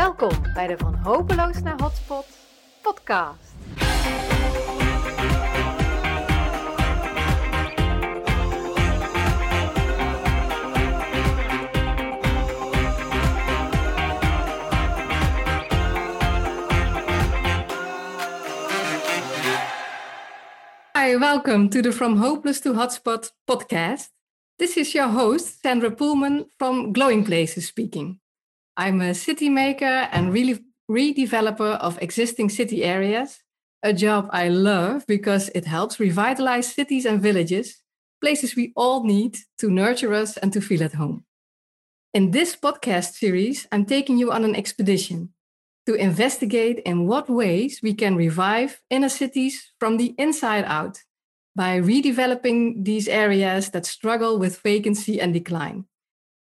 Welkom bij de Van Hopeloos naar Hotspot podcast. Hi, welcome to the From Hopeless to Hotspot podcast. This is your host, Sandra Pullman from Glowing Places speaking. I'm a city maker and really redeveloper of existing city areas, a job I love because it helps revitalize cities and villages, places we all need to nurture us and to feel at home. In this podcast series, I'm taking you on an expedition to investigate in what ways we can revive inner cities from the inside out by redeveloping these areas that struggle with vacancy and decline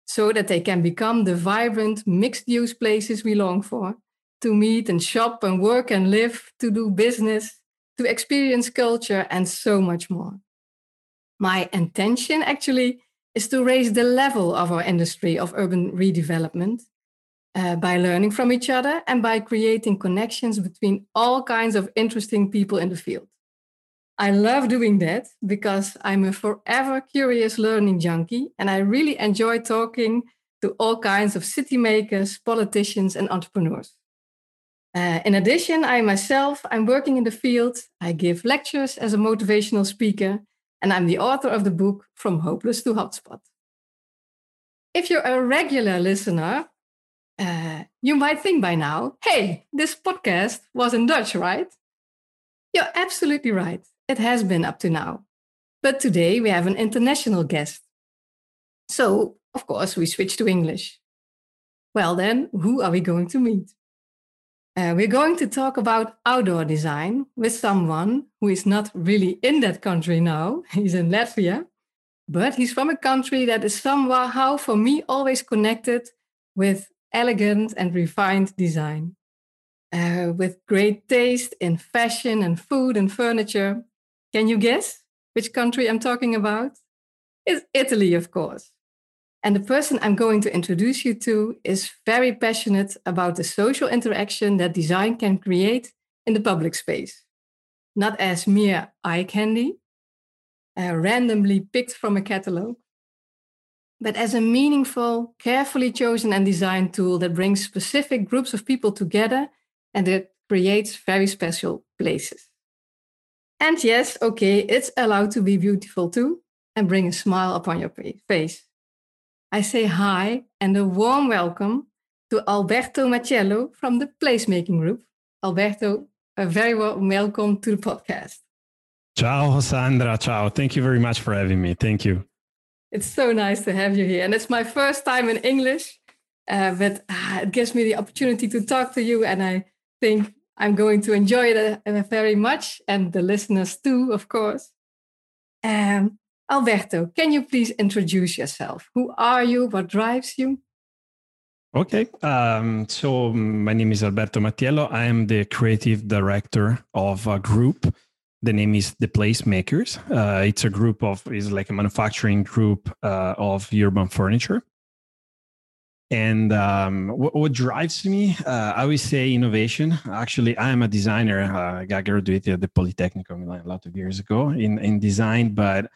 so that they can become the vibrant mixed use places we long for to meet and shop and work and live, to do business, to experience culture, and so much more. My intention actually is to raise the level of our industry of urban redevelopment uh, by learning from each other and by creating connections between all kinds of interesting people in the field. I love doing that because I'm a forever curious learning junkie and I really enjoy talking to all kinds of city makers, politicians, and entrepreneurs. Uh, in addition, I myself, I'm working in the field. I give lectures as a motivational speaker, and I'm the author of the book From Hopeless to Hotspot. If you're a regular listener, uh, you might think by now, hey, this podcast was in Dutch, right? You're absolutely right. It has been up to now. But today we have an international guest. So, of course, we switch to English. Well, then, who are we going to meet? Uh, we're going to talk about outdoor design with someone who is not really in that country now. He's in Latvia, but he's from a country that is somehow, for me, always connected with elegant and refined design. Uh, with great taste in fashion and food and furniture, can you guess which country I'm talking about? It's Italy, of course. And the person I'm going to introduce you to is very passionate about the social interaction that design can create in the public space. Not as mere eye candy, uh, randomly picked from a catalog, but as a meaningful, carefully chosen and designed tool that brings specific groups of people together and that creates very special places. And yes, okay, it's allowed to be beautiful too and bring a smile upon your face. I say hi and a warm welcome to Alberto Mattiello from the Placemaking Group. Alberto, a very warm welcome to the podcast. Ciao, Sandra. Ciao. Thank you very much for having me. Thank you. It's so nice to have you here. And it's my first time in English, uh, but uh, it gives me the opportunity to talk to you. And I think I'm going to enjoy it very much, and the listeners too, of course. Um, Alberto, can you please introduce yourself? Who are you? What drives you? Okay, um, so my name is Alberto Mattiello. I am the creative director of a group. The name is The Placemakers. Uh, it's a group of, is like a manufacturing group uh, of urban furniture. And um, what, what, drives me, uh, I would say innovation. Actually, I am a designer. Uh, I got graduated at the Polytechnic of Milan a lot of years ago in, in design, but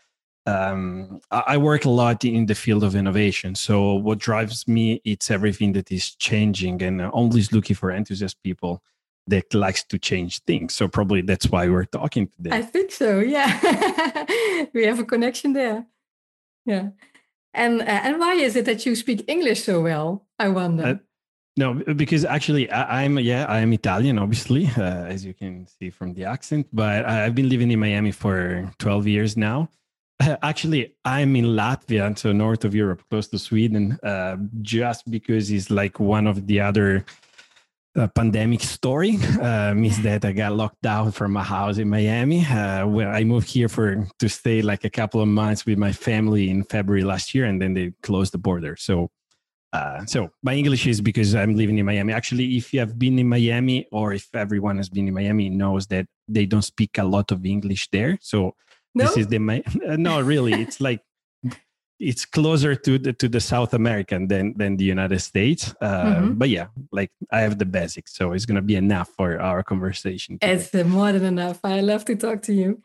um, I work a lot in the field of innovation. So what drives me, it's everything that is changing and always looking for enthusiast people that likes to change things. So probably that's why we're talking today. I think so. Yeah, we have a connection there. Yeah. And uh, and why is it that you speak English so well? I wonder. Uh, no, because actually I, am yeah I am Italian, obviously, uh, as you can see from the accent. But I've been living in Miami for 12 years now. actually, I'm in Latvia, so north of Europe, close to Sweden, uh, just because it's like one of the other a pandemic story uh, means that I got locked down from my house in Miami. Uh, where I moved here for to stay like a couple of months with my family in February last year, and then they closed the border. So, uh, so my English is because I'm living in Miami. Actually, if you have been in Miami, or if everyone has been in Miami, knows that they don't speak a lot of English there. So no? this is the uh, no, really, it's like it's closer to the to the South American than than the United States. Uh, mm-hmm. But yeah, like I have the basics, so it's gonna be enough for our conversation. Today. It's more than enough. I love to talk to you.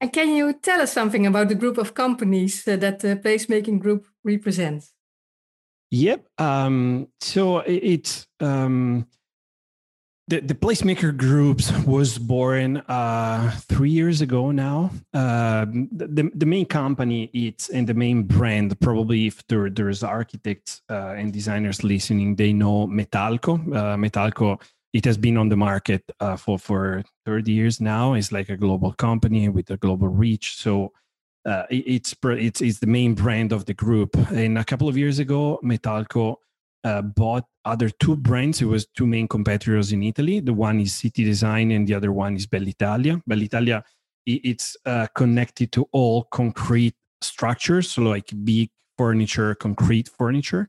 And can you tell us something about the group of companies uh, that the placemaking group represents? Yep. Um, so it's um, the, the placemaker groups was born uh, three years ago now. Uh, the, the main company it's and the main brand probably if there, there's architects uh, and designers listening they know metalco. Uh, metalco it has been on the market uh, for for 30 years now. It's like a global company with a global reach. So uh, it's it's it's the main brand of the group. And a couple of years ago metalco uh, bought other two brands. It was two main competitors in Italy. The one is City Design and the other one is Bellitalia. Bellitalia, it's uh, connected to all concrete structures, so like big furniture, concrete furniture.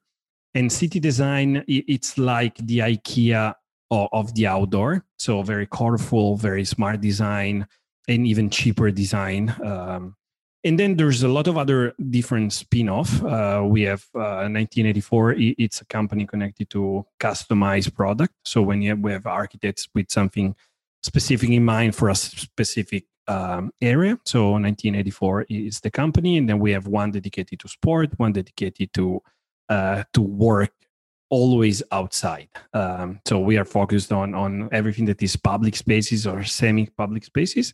And City Design, it's like the IKEA of the outdoor. So very colorful, very smart design, and even cheaper design. Um, and then there's a lot of other different spin-off. Uh, we have uh, 1984 it's a company connected to customized product. So when you have, we have architects with something specific in mind for a specific um, area. So 1984 is the company. And then we have one dedicated to sport one dedicated to uh, to work always outside. Um, so we are focused on on everything that is public spaces or semi public spaces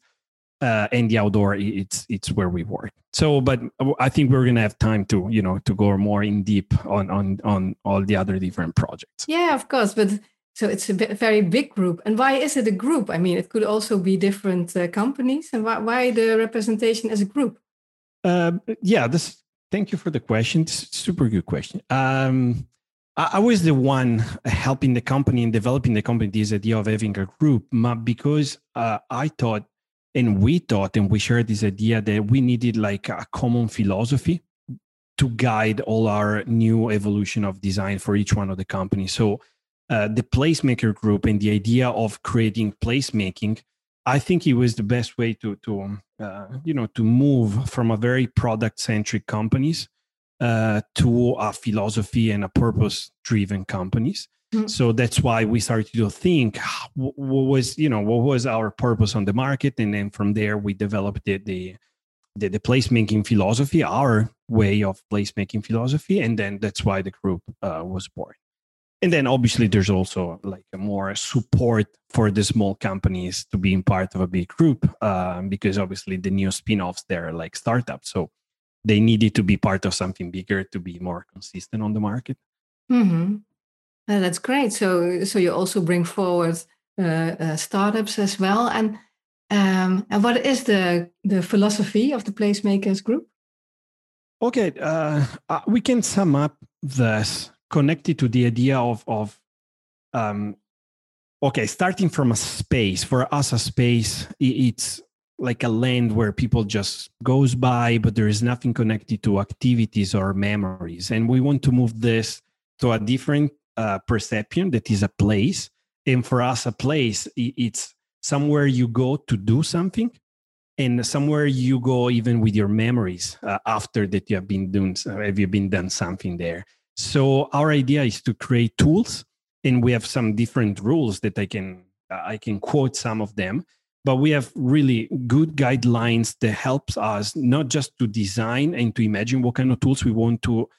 uh, and the outdoor it's it's where we work. So but i think we're gonna have time to you know to go more in deep on on on all the other different projects. Yeah of course but so it's a very big group. And why is it a group? I mean it could also be different uh, companies. And why, why the representation as a group? Uh, yeah this thank you for the question. Super good question. Um, I, I was the one helping the company and developing the company this idea of having a group because uh, i thought and we thought and we shared this idea that we needed like a common philosophy to guide all our new evolution of design for each one of the companies. So uh, the placemaker group and the idea of creating placemaking i think it was the best way to to um, uh, you know to move from a very product centric companies uh, to a philosophy and a purpose driven companies Mm. So that's why we started to think what was you know what was our purpose on the market, and then from there we developed the the, the, the placemaking philosophy, our way of placemaking philosophy, and then that's why the group uh, was born. And then obviously there's also like a more support for the small companies to being part of a big group uh, because obviously the new spin-offs they're like startups, so they needed to be part of something bigger to be more consistent on the market. Mm-hmm. Uh, that's great. So, so you also bring forward uh, uh, startups as well. And um, and what is the the philosophy of the Placemakers Group? Okay, uh, we can sum up this connected to the idea of of um, okay, starting from a space. For us, a space it's like a land where people just goes by, but there is nothing connected to activities or memories. And we want to move this to a different uh, perception that is a place. And for us a place it's somewhere you go to do something and somewhere you go even with your memories uh, after that you have been doing have you been done something there. So our idea is to create tools and we have some different rules that i can uh, i can quote some of them but we have really good guidelines that helps us not just to design and to imagine what kind of tools we want to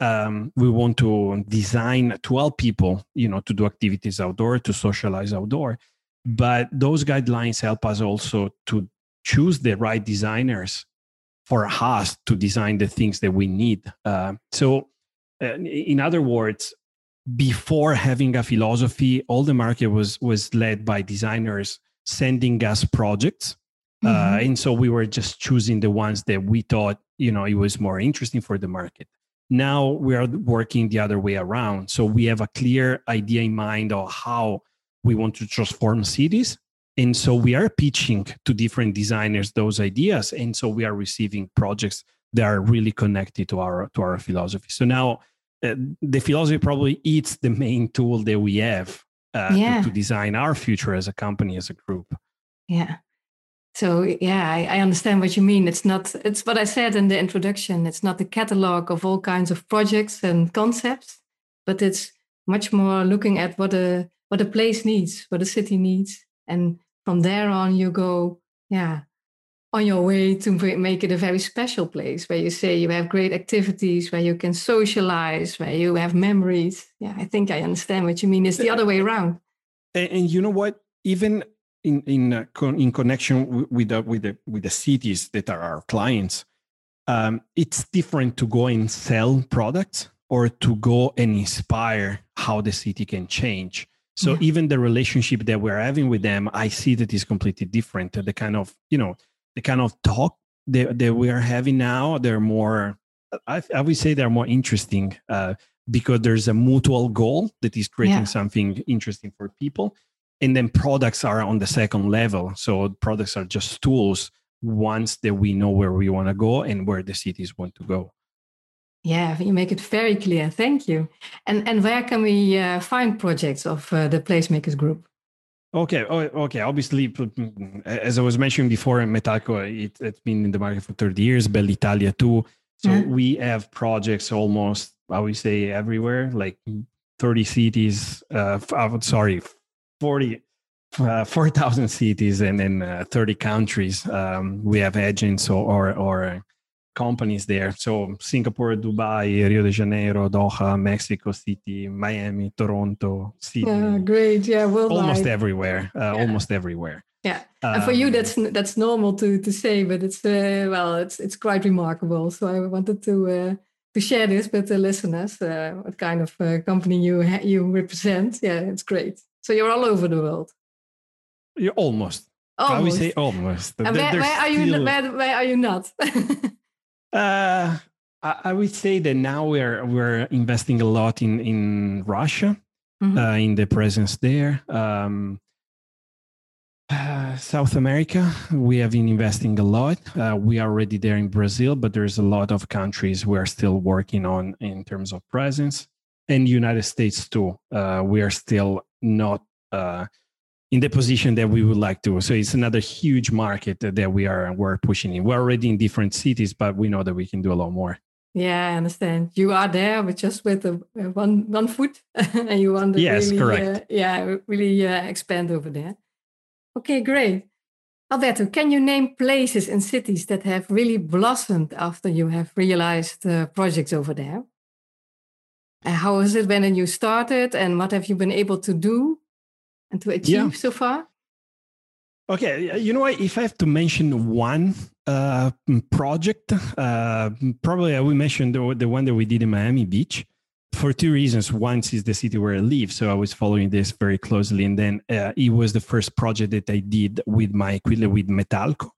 um, we want to design to help people, you know, to do activities outdoor, to socialize outdoor. But those guidelines help us also to choose the right designers for us to design the things that we need. Uh, so, uh, in other words, before having a philosophy, all the market was was led by designers sending us projects. Uh, mm-hmm. Uh, and so we were just choosing the ones that we thought you know it was more interesting for the market now we are working the other way around. So we have a clear idea in mind of how we want to transform cities. And so we are pitching to different designers those ideas. And so we are receiving projects that are really connected to our to our philosophy. So now uh, the philosophy probably it's the main tool that we have uh, yeah. to, to design our future as a company, as a group. Yeah. So yeah, I, I, understand what you mean. It's not. It's what I said in the introduction. It's not a catalog of all kinds of projects and concepts, but it's much more looking at what a what a place needs, what a city needs, and from there on you go, yeah, on your way to make it a very special place where you say you have great activities, where you can socialize, where you have memories. Yeah, I think I understand what you mean. It's the other way around. And, and you know what? Even in in uh, con- in connection with the with the with the cities that are our clients, um, it's different to go and sell products or to go and inspire how the city can change. So yeah. even the relationship that we're having with them, I see that is completely different. The kind of you know the kind of talk that, that we are having now, they're more. I, I would say they're more interesting uh, because there's a mutual goal that is creating yeah. something interesting for people and then products are on the second level. So products are just tools once that we know where we want to go and where the cities want to go. Yeah you make it very clear. Thank you. And and where can we uh, find projects of uh, the placemakers group? Okay oh, okay obviously as i was mentioning before metalco it, has been in the market for 30 years Bell Italia too. So yeah. we have projects almost i would say everywhere like 30 cities uh, sorry 40 uh, 4,000 cities and in uh, 30 countries. Um, we have agents or, or, or, companies there. So Singapore, Dubai, Rio de Janeiro, Doha, Mexico City, Miami, Toronto, Sydney. Yeah, great. Yeah, worldwide. Almost everywhere. Uh, yeah. Almost everywhere. Yeah, um, and for you, um, that's that's normal to to say, but it's uh, well, it's it's quite remarkable. So I wanted to uh, to share this with the listeners. Uh, what kind of uh, company you you represent? Yeah, it's great. So you're all over the world. You're almost. almost. I would say almost. And where, where are you? Where, where are you not? uh, I, I, would say that now we're we're investing a lot in in Russia, mm-hmm. uh, in the presence there. Um, uh, South America, we have been investing a lot. Uh, we are already there in Brazil, but there's a lot of countries we're still working on in terms of presence. And United States too. Uh, we are still not uh, in the position that we would like to. So it's another huge market that we are we're pushing in. We're already in different cities, but we know that we can do a lot more. Yeah, I understand. You are there with just with a, one one foot, and you want to yes, really, correct. Uh, yeah, really uh, expand over there. Okay, great. Alberto, can you name places and cities that have really blossomed after you have realized uh, projects over there? How has it been when you started, and what have you been able to do and to achieve yeah. so far? Okay, you know what? If I have to mention one uh, project, uh, probably I will mention the, the one that we did in Miami Beach for two reasons. One is the city where I live, so I was following this very closely, and then uh, it was the first project that I did with my with Metalco.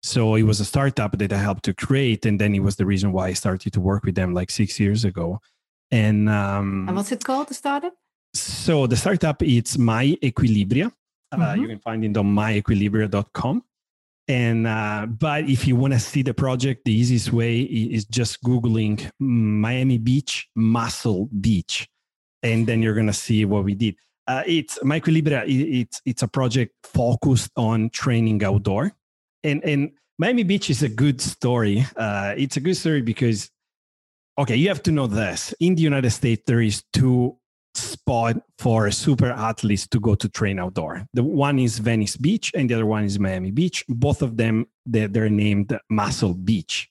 So it was a startup that I helped to create, and then it was the reason why I started to work with them like six years ago. And um, and what's it called? The startup? So the startup it's My Equilibria. Uh, mm-hmm. Uh, you can find it on myequilibria.com. And uh, but if you want to see the project, the easiest way is just googling Miami Beach Muscle Beach, and then you're gonna see what we did. Uh, it's My Equilibria. It's it's a project focused on training outdoor, and and Miami Beach is a good story. Uh, it's a good story because okay, you have to know this. In the United States, there is two spot for super athletes to go to train outdoor. The one is Venice Beach and the other one is Miami Beach. Both of them, they're, they're named Muscle Beach.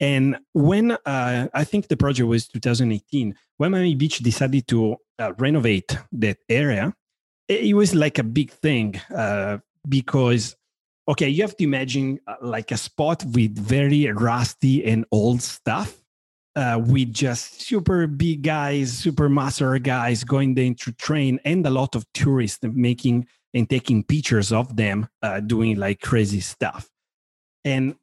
And when uh, I think the project was 2018, when Miami Beach decided to uh, renovate that area, it, was like a big thing uh, because, okay, you have to imagine uh, like a spot with very rusty and old stuff uh, with just super big guys, super muscular guys going there to train, and a lot of tourists making and taking pictures of them uh, doing like crazy stuff. And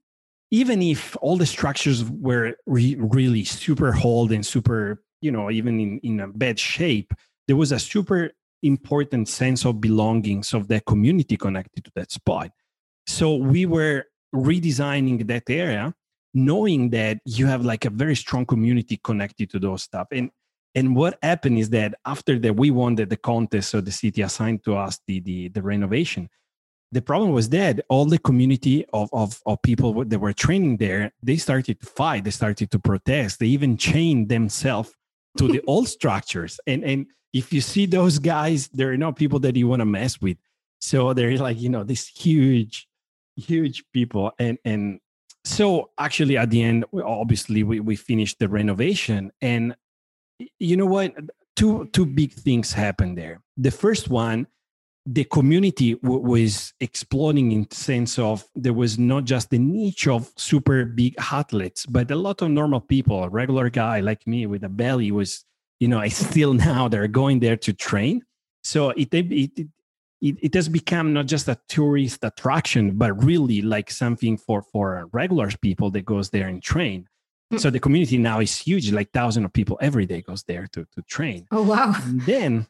even if all the structures were re- really super old and super, you know, even in, in a bad shape, there was a super important sense of belongings of the community connected to that spot. So we were redesigning that area knowing that you have like a very strong community connected to those stuff and and what happened is that after that we won the, the contest so the city assigned to us the, the the renovation the problem was that all the community of, of, of people that were training there, they started to fight, they started to protest, they even chained themselves to the old structures. And, and if you see those guys, they're not people that you want to mess with. So they're like, you know, this huge, huge people. And, and so actually at the end, obviously we, we finished the renovation and you know what? Two, two big things happened there. The first one, the community w- was exploding in sense of there was not just the niche of super big athletes, but a lot of normal people, a regular guy like me with a belly was, you know, I still now they're going there to train. So it, it, it, it has become not just a tourist attraction, but really like something for, for regular people that goes there and train. Mm. So the community now is huge, like thousands of people every day goes there to, to train. Oh, wow. And then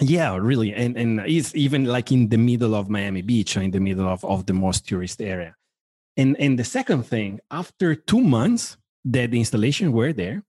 yeah, really. And and it's even like in the middle of Miami Beach or in the middle of, of the most tourist area. And and the second thing, after two months that the installation were there,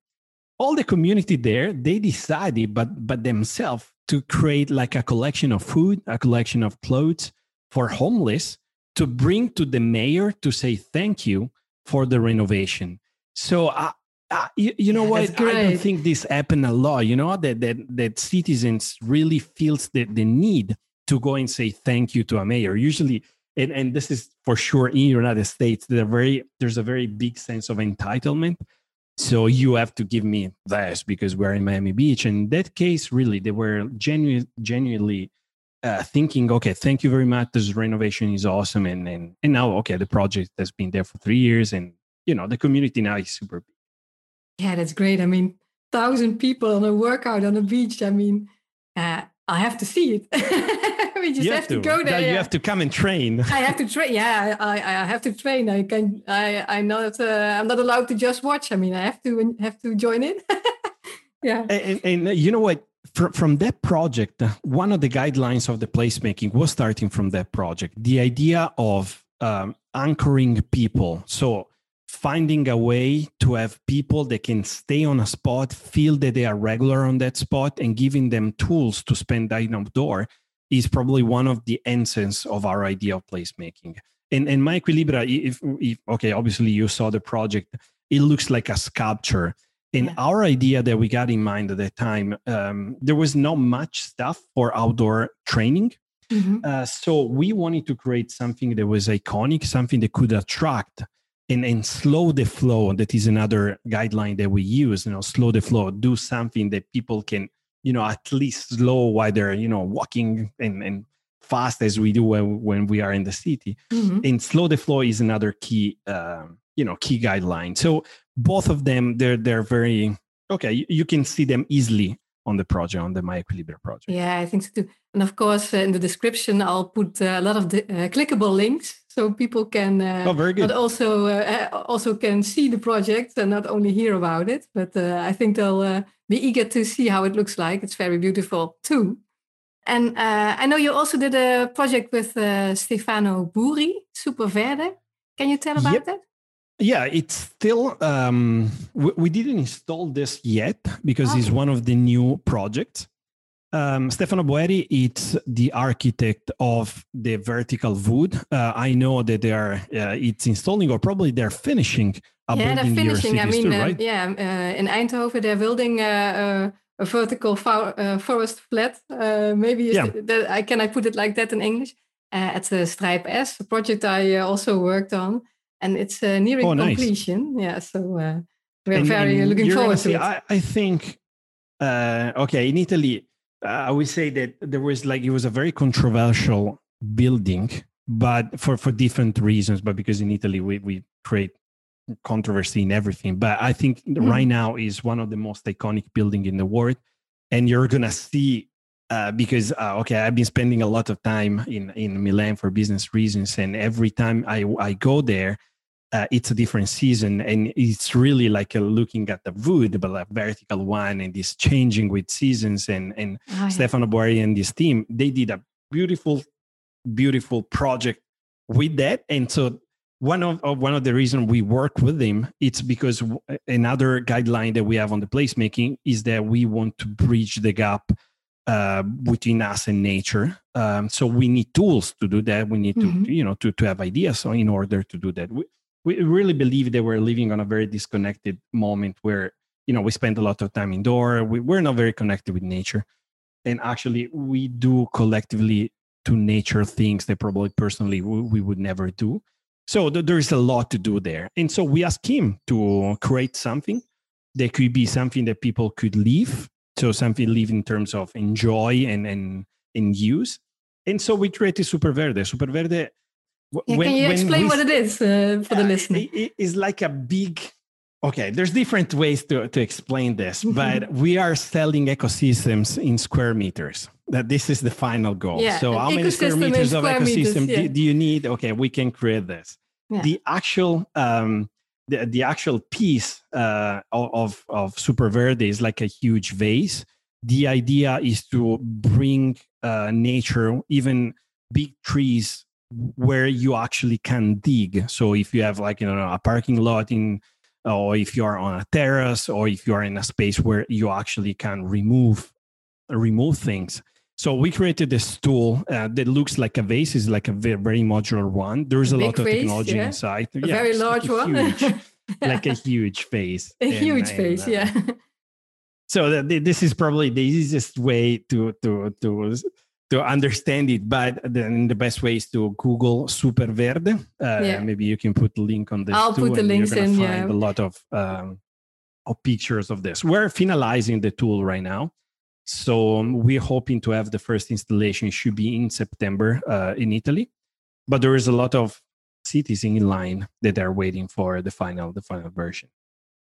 all the community there, they decided but but themselves to create like a collection of food, a collection of clothes for homeless to bring to the mayor to say thank you for the renovation. So uh, uh, you, you, know what? I don't think this happened a lot. You know that that that citizens really feels the, the need to go and say thank you to a mayor. Usually, and, and this is for sure in the United States, there very there's a very big sense of entitlement. So you have to give me this because we're in Miami Beach. And that case, really, they were genuine, genuinely uh, thinking, okay, thank you very much. This renovation is awesome, and and and now, okay, the project has been there for three years, and you know the community now is super big. Yeah, that's great. I mean, thousand people on a workout on the beach. I mean, uh, I have to see it. we just have, have, to, go there. You have to come and train. I have to train. Yeah, I, I have to train. I can. I I'm not. Uh, I'm not allowed to just watch. I mean, I have to have to join in. yeah. And, and, and you know what? From, from that project, one of the guidelines of the placemaking was starting from that project. The idea of um, anchoring people. So finding a way to have people that can stay on a spot, feel that they are regular on that spot, and giving them tools to spend time outdoor is probably one of the essence of our idea of placemaking. And, and my equilibria, if, if okay, obviously you saw the project, it looks like a sculpture. And yeah. our idea that we got in mind at that time, um, there was not much stuff for outdoor training. Mm-hmm. Uh, so we wanted to create something that was iconic, something that could attract and, and slow the flow that is another guideline that we use you know slow the flow do something that people can you know at least slow while they're you know walking and, and fast as we do when, when we are in the city. Mm-hmm. and slow the flow is another key um, you know key guideline. So both of them they're they're very okay you, you can see them easily on the project on the my equilibrium project. Yeah i think so too. And of course uh, in the description i'll put uh, a lot of the uh, clickable links so people can uh, oh, very good. but also uh, also can see the project and not only hear about it but uh, i think they'll uh, be eager to see how it looks like. It's very beautiful too. And uh, i know you also did a project with uh, stefano boeri super verde can you tell about yep. that? Yeah it's still um, we, we, didn't install this yet because it's one of the new projects um, Stefano Boeri is the architect of the vertical wood. Uh, I know that they are uh, it's installing or probably they're finishing. A yeah, they're finishing. I mean, too, uh, right? uh, yeah, in Eindhoven they're building uh, a vertical uh, forest flat. maybe yeah. that, I can I put it like that in English? at the Strijp-S, a project I also worked on, and it's nearing oh, completion. Nice. Yeah, so we're and, very and looking forward to it. I, I think okay in Italy I would say that there was like it was a very controversial building, but for for different reasons. But because in Italy we we create controversy in everything. But I think mm. right now is one of the most iconic building in the world, and you're gonna see. Uh, because uh, okay, I've been spending a lot of time in in Milan for business reasons, and every time I I go there, uh, it's a different season and it's really like a looking at the wood but a vertical one and this changing with seasons and and oh, yeah. stefano boeri and his team they did a beautiful beautiful project with that and so one of, of one of the reasons we work with them it's because another guideline that we have on the placemaking is that we want to bridge the gap uh, between us and nature. Um, so we need tools to do that. We need to, mm-hmm. you know, to, to have ideas in order to do that. We, we really believe that we're living on a very disconnected moment where, you know, we spend a lot of time indoor. We, we're not very connected with nature. And actually, we do collectively to nature things that probably personally we, we would never do. So th- there's a lot to do there. And so we asked him to create something that could be something that people could live so something live in terms of enjoy and and, and use and so we created super verde superverde yeah, when, can you explain what it is uh, for the uh, listener it is like a big okay there's different ways to, to explain this but we are selling ecosystems in square meters that this is the final goal yeah, so how many square meters of ecosystem meters, yeah. do, do, you need okay we can create this yeah. the actual um, the, the actual piece uh, of, of Superverde is like a huge vase. The idea is to bring uh, nature, even big trees, where you actually can dig. So if you have like you know a parking lot in, or if you are on a terrace, or if you are in a space where you actually can remove remove things. So we created this tool uh, that looks like a vase, is like a very, very modular one. There's a, a lot of vase, technology yeah. inside. A yeah, very large one. Huge, like a huge vase. A and, huge face, uh, yeah. So the, this is probably the easiest way to to to to understand it. But then the best way is to Google Superverde. Uh, yeah. Maybe you can put the link on this. I'll put the links in. yeah, a lot of um, of pictures of this. We're finalizing the tool right now. So um, we're hoping to have the first installation should be in September uh, in Italy, but there is a lot of cities in line that are waiting for the final the final version.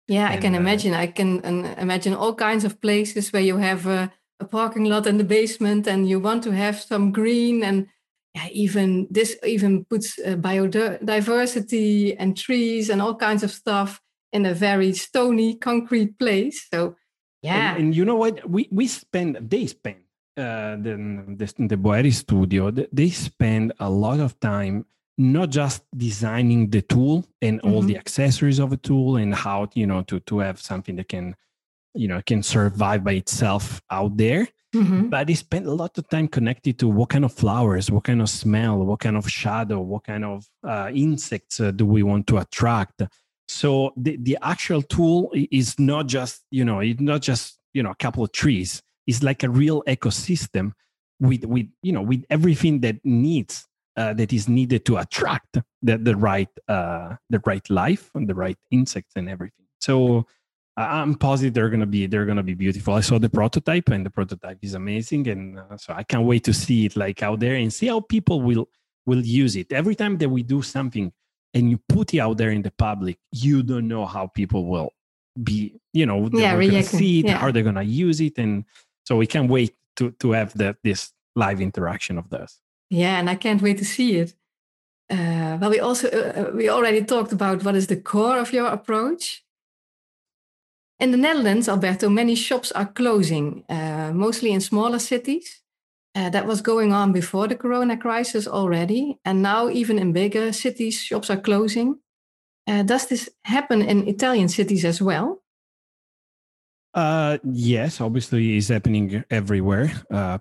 Yeah, and, I can uh, imagine. I can uh, imagine all kinds of places where you have a, a, parking lot in the basement, and you want to have some green, and yeah, even this even puts uh, biodiversity and trees and all kinds of stuff in a very stony concrete place. So yeah, and, and you know what? We we spend they spend uh, the the, the Boeri studio. They spend a lot of time not just designing the tool and mm-hmm. all the accessories of a tool and how you know to to have something that can you know can survive by itself out there mm-hmm. but they spend a lot of time connected to what kind of flowers what kind of smell what kind of shadow what kind of uh, insects uh, do we want to attract so the, the actual tool is not just you know it's not just you know a couple of trees it's like a real ecosystem with with you know with everything that needs uh, that is needed to attract the, the right uh, the right life and the right insects and everything. So I'm positive they're gonna be they're gonna be beautiful. I saw the prototype and the prototype is amazing, and uh, so I can't wait to see it like out there and see how people will will use it. Every time that we do something and you put it out there in the public, you don't know how people will be, you know, yeah, gonna see it, yeah. how they're gonna use it, and so we can't wait to to have that this live interaction of this. Yeah, and I can't wait to see it. Uh, well, we also uh, uh, we already talked about what is the core of your approach. In the Netherlands, Alberto, many shops are closing, uh, mostly in smaller cities. Uh, that was going on before the corona crisis already, and now even in bigger cities, shops are closing. Uh, does this happen in Italian cities as well? yes, obviously, it's happening everywhere.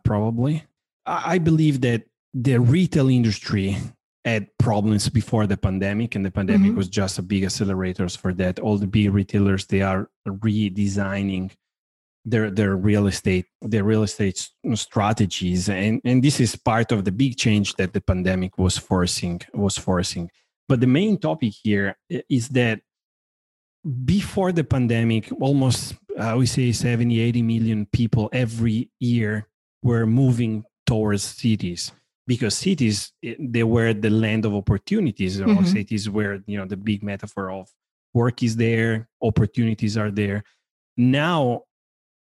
probably, I believe that the retail industry had problems before the pandemic and the pandemic mm-hmm. was just a big accelerators for that. All the big retailers they are redesigning their their real estate their real estate strategies. And and this is part of the big change that the pandemic was forcing was forcing. But the main topic here is that before the pandemic almost i would say 70 80 million people every year were moving towards cities because cities eh, they were the land of opportunities mm-hmm. cities where you know the big metaphor of work is there opportunities are there. Now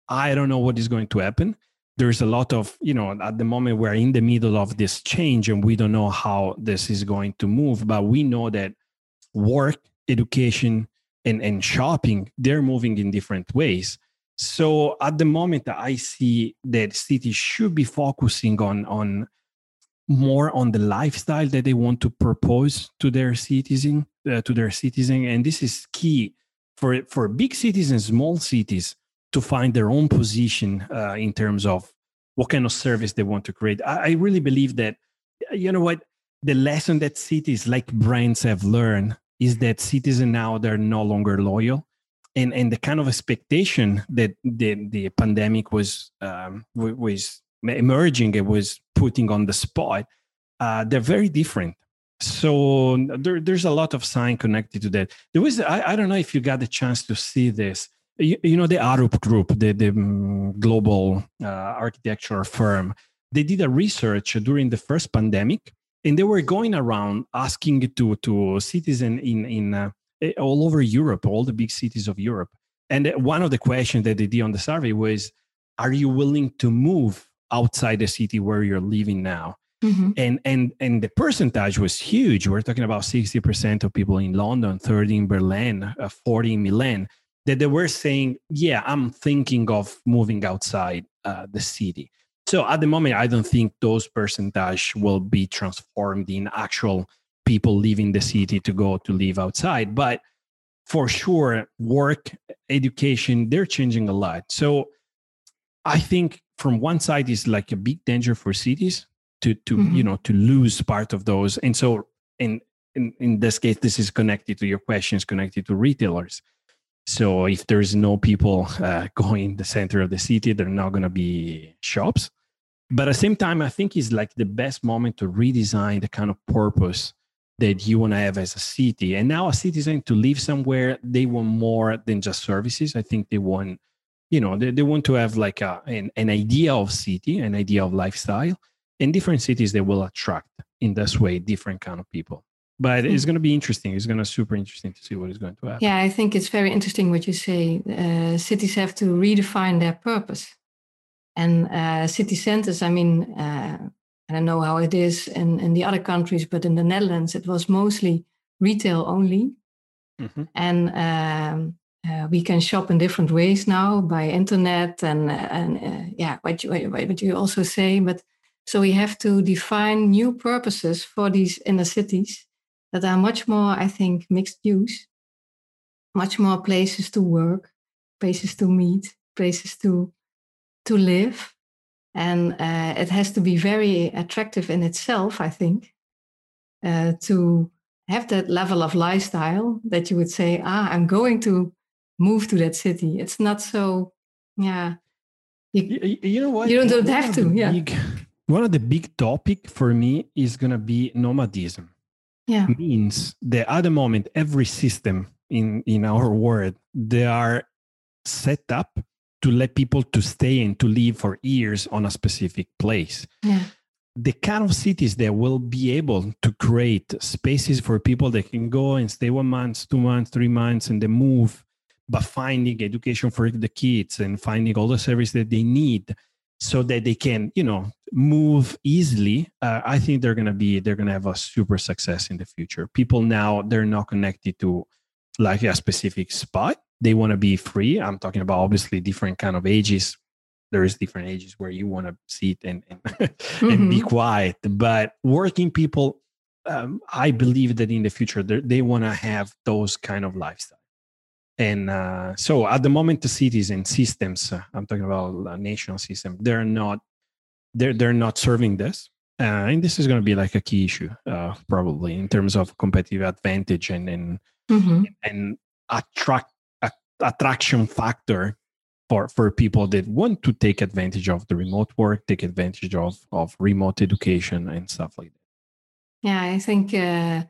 i don't know what is going to happen. There's a lot of you know at the moment we're in the middle of this change and we don't know how this is going to move but we know that work education and, and shopping they're moving in different ways. So at the moment i see that cities should be focusing on on more on the lifestyle that they want to propose to their citizen uh, to their citizen and this is key for for big cities and small cities to find their own position uh, in terms of what kind of service they want to create. I, I really believe that, you know what, the lesson that cities like brands have learned is that citizens now they're no longer loyal and and the kind of expectation that the the pandemic was um, was emerging it was putting on the spot uh, they're very different. So there, there's a lot of sign connected to that. There was I, I don't know if you got the chance to see this. You, you know the arup group the, the um, global uh, architecture firm. They did a research during the first pandemic and they were going around asking to to citizens in in uh, eh, all over Europe, all the big cities of Europe. And one of the questions that they did on the survey was, "Are you willing to move outside the city where you're living now?" Mm-hmm. And and and the percentage was huge. We're talking about sixty percent of people in London, thirty in Berlin, uh, forty in Milan. That they were saying, "Yeah, I'm thinking of moving outside uh, the city." So at the moment, I don't think those percentage will be transformed in actual people leaving the city to go to live outside. But for sure, work, education, they're changing a lot. So I think from one side is like a big danger for cities to to mm-hmm. you know to lose part of those. And so in in, in this case, this is connected to your questions, connected to retailers. So if there's no people uh, going the center of the city, there are not going to be shops. But at the same time, I think it's like the best moment to redesign the kind of purpose that you want to have as a city. And now a citizen to live somewhere, they want more than just services. I think they want, you know, they, they want to have like a, an, an idea of city, an idea of lifestyle. In different cities, they will attract in this way different kind of people but it's hmm. going to be interesting. It's going to be super interesting to see what is going to happen. Yeah, I think it's very interesting what you say. Uh, cities have to redefine their purpose, and uh, city centers. I mean, uh, I don't know how it is in in the other countries, but in the Netherlands, it was mostly retail only, mm-hmm. and um, uh, we can shop in different ways now by internet and and uh, yeah, what you what you also say, but. So we have to define new purposes for these inner cities that are much more, I think, mixed use, much more places to work, places to meet, places to to live, and uh, it has to be very attractive in itself. I think uh, to have that level of lifestyle that you would say, ah, I'm going to move to that city. It's not so, yeah. You, you know what? You don't, don't have to. Yeah. Big, one of the big topic for me is going to be nomadism yeah. means that at the moment every system in in our world they are set up to let people to stay and to live for years on a specific place yeah. the kind of cities that will be able to create spaces for people that can go and stay one month two months three months and then move but finding education for the kids and finding all the service that they need so that they can you know move easily uh, i think they're going to be they're going to have a super success in the future. People now they're not connected to like a specific spot. They want to be free. I'm talking about obviously different kind of ages. There is different ages where you want to sit and and, mm-hmm. and be mm-hmm. quiet. But working people um, i believe that in the future they want to have those kind of lifestyle and uh, so at the moment the cities and systems uh, i'm talking about a national system they're not they're they're not serving this uh, and this is going to be like a key issue uh, probably in terms of competitive advantage and and, mm-hmm. and attract a, attraction factor for for people that want to take advantage of the remote work take advantage of of remote education and stuff like that yeah i think uh,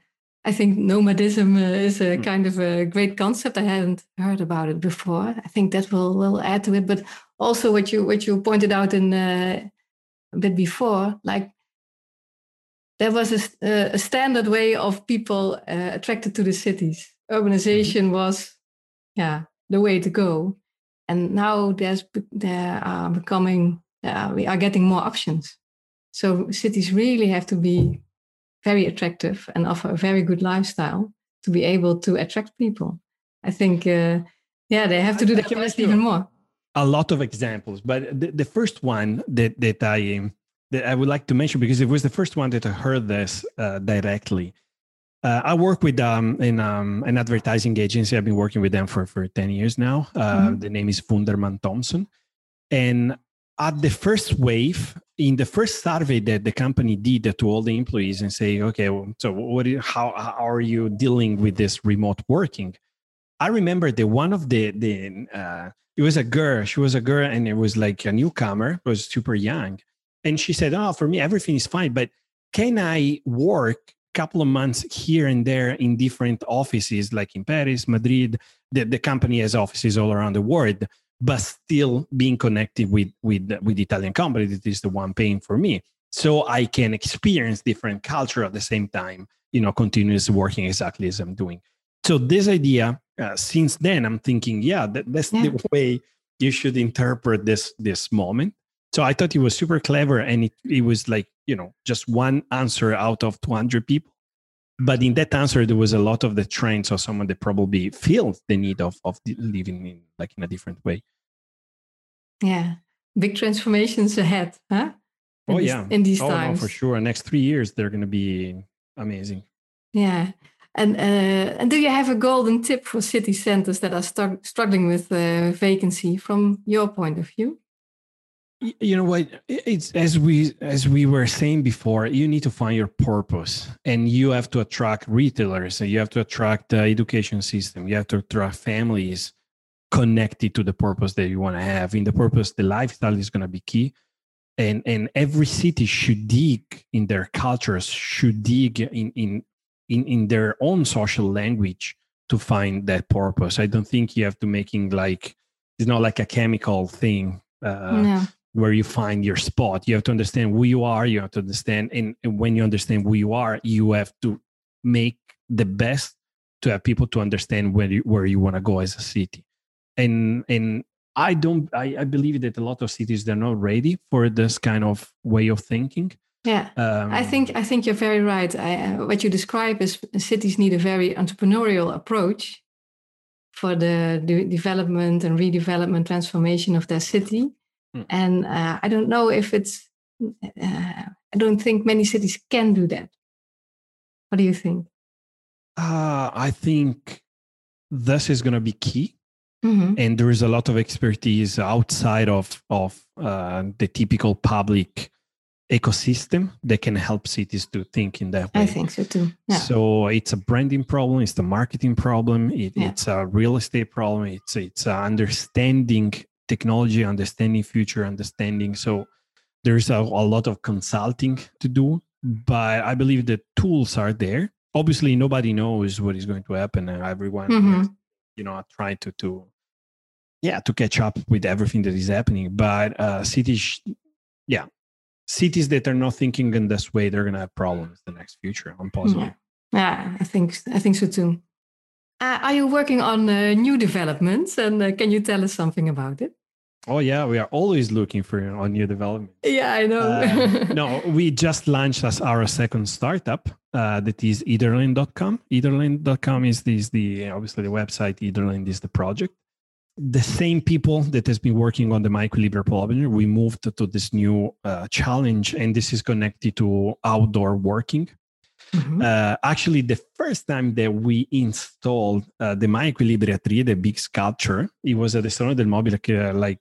I think nomadism uh, is a hmm. kind of a great concept. I hadn't heard about it before. I think that will will add to it. But also, what you what you pointed out in uh, a bit before, like there was a, a standard way of people uh, attracted to the cities. Urbanization mm-hmm. was, yeah, the way to go. And now there's there are becoming uh, we are getting more options. So cities really have to be very attractive and offer a very good lifestyle to be able to attract people. I think, uh, yeah, they have to do that even more. A lot of examples, but the, the first one that that I that I would like to mention because it was the first one that I heard this uh, directly. Uh, I work with um, in um, an advertising agency. I've been working with them for for ten years now. Uh, mm-hmm. The name is Wunderman Thompson, and at the first wave, in the first survey that the company did to all the employees and say, okay, so what? Is, how, how are you dealing with this remote working? I remember that one of the the uh, it was a girl. She was a girl, and it was like a newcomer. Was super young, and she said, "Oh, for me, everything is fine, but can I work a couple of months here and there in different offices, like in Paris, Madrid? The the company has offices all around the world." But still being connected with with with Italian company that is the one paying for me. So I can experience different culture at the same time, you know, continuously working exactly as I'm doing. So this idea, uh, since then, I'm thinking, yeah, that, that's yeah. the way you should interpret this this moment. So I thought it was super clever, and it, it was like you know just one answer out of 200 people. But in that answer, there was a lot of the trends of someone that probably feels the need of of living in like in a different way. Yeah, big transformations ahead, huh? In oh these, yeah, in these oh, times no, for sure. Next three years, they're going to be amazing. Yeah, and uh, and do you have a golden tip for city centers that are struggling with uh, vacancy from your point of view? You know what? It's as we as we were saying before. You need to find your purpose, and you have to attract retailers. And you have to attract the education system. You have to attract families connected to the purpose that you want to have. In the purpose, the lifestyle is going to be key. And, and every city should dig in their cultures, should dig in, in, in, in their own social language to find that purpose. I don't think you have to making like, it's not like a chemical thing uh. Where you find your spot. You have to understand who you are. You have to understand. And, and when you understand who you are, you have to make the best to have people to understand where you, where you want to go as a city and and I don't. I, I believe that a lot of cities they're not ready for this kind of way of thinking. Yeah, um, I think I think you're very right. I, uh, what you describe is cities need a very entrepreneurial approach for the, the development and redevelopment transformation of their city. Mm. And uh, I don't know if it's. Uh, I don't think many cities can do that. What do you think? Uh, I think this is going to be key Mm-hmm. And there is a lot of expertise outside of, of uh, the typical public ecosystem that can help cities to think in that way. I think so too. Yeah. So it's a branding problem, it's the marketing problem, it, yeah. it's a real estate problem, it's it's understanding technology, understanding future, understanding. So there's a, a lot of consulting to do, but I believe the tools are there. Obviously, nobody knows what is going to happen, and everyone, mm-hmm. you know, trying to to yeah to catch up with everything that is happening but uh cities yeah cities that are not thinking in this way they're gonna have problems the next future i'm positive yeah, yeah i think i think so too uh, are you working on uh, new developments and uh, can you tell us something about it Oh yeah, we are always looking for on new development. Yeah, I know. uh, no, we just launched as our second startup. Uh, that is Etherland.com. Etherland.com is, is the obviously the website. Etherland is the project the same people that has been working on the my equilibria problem we moved to this new uh, challenge and this is connected to outdoor working mm-hmm. uh, actually the first time that we installed uh, the my equilibria tree the big sculpture it was at the salone del mobile uh, like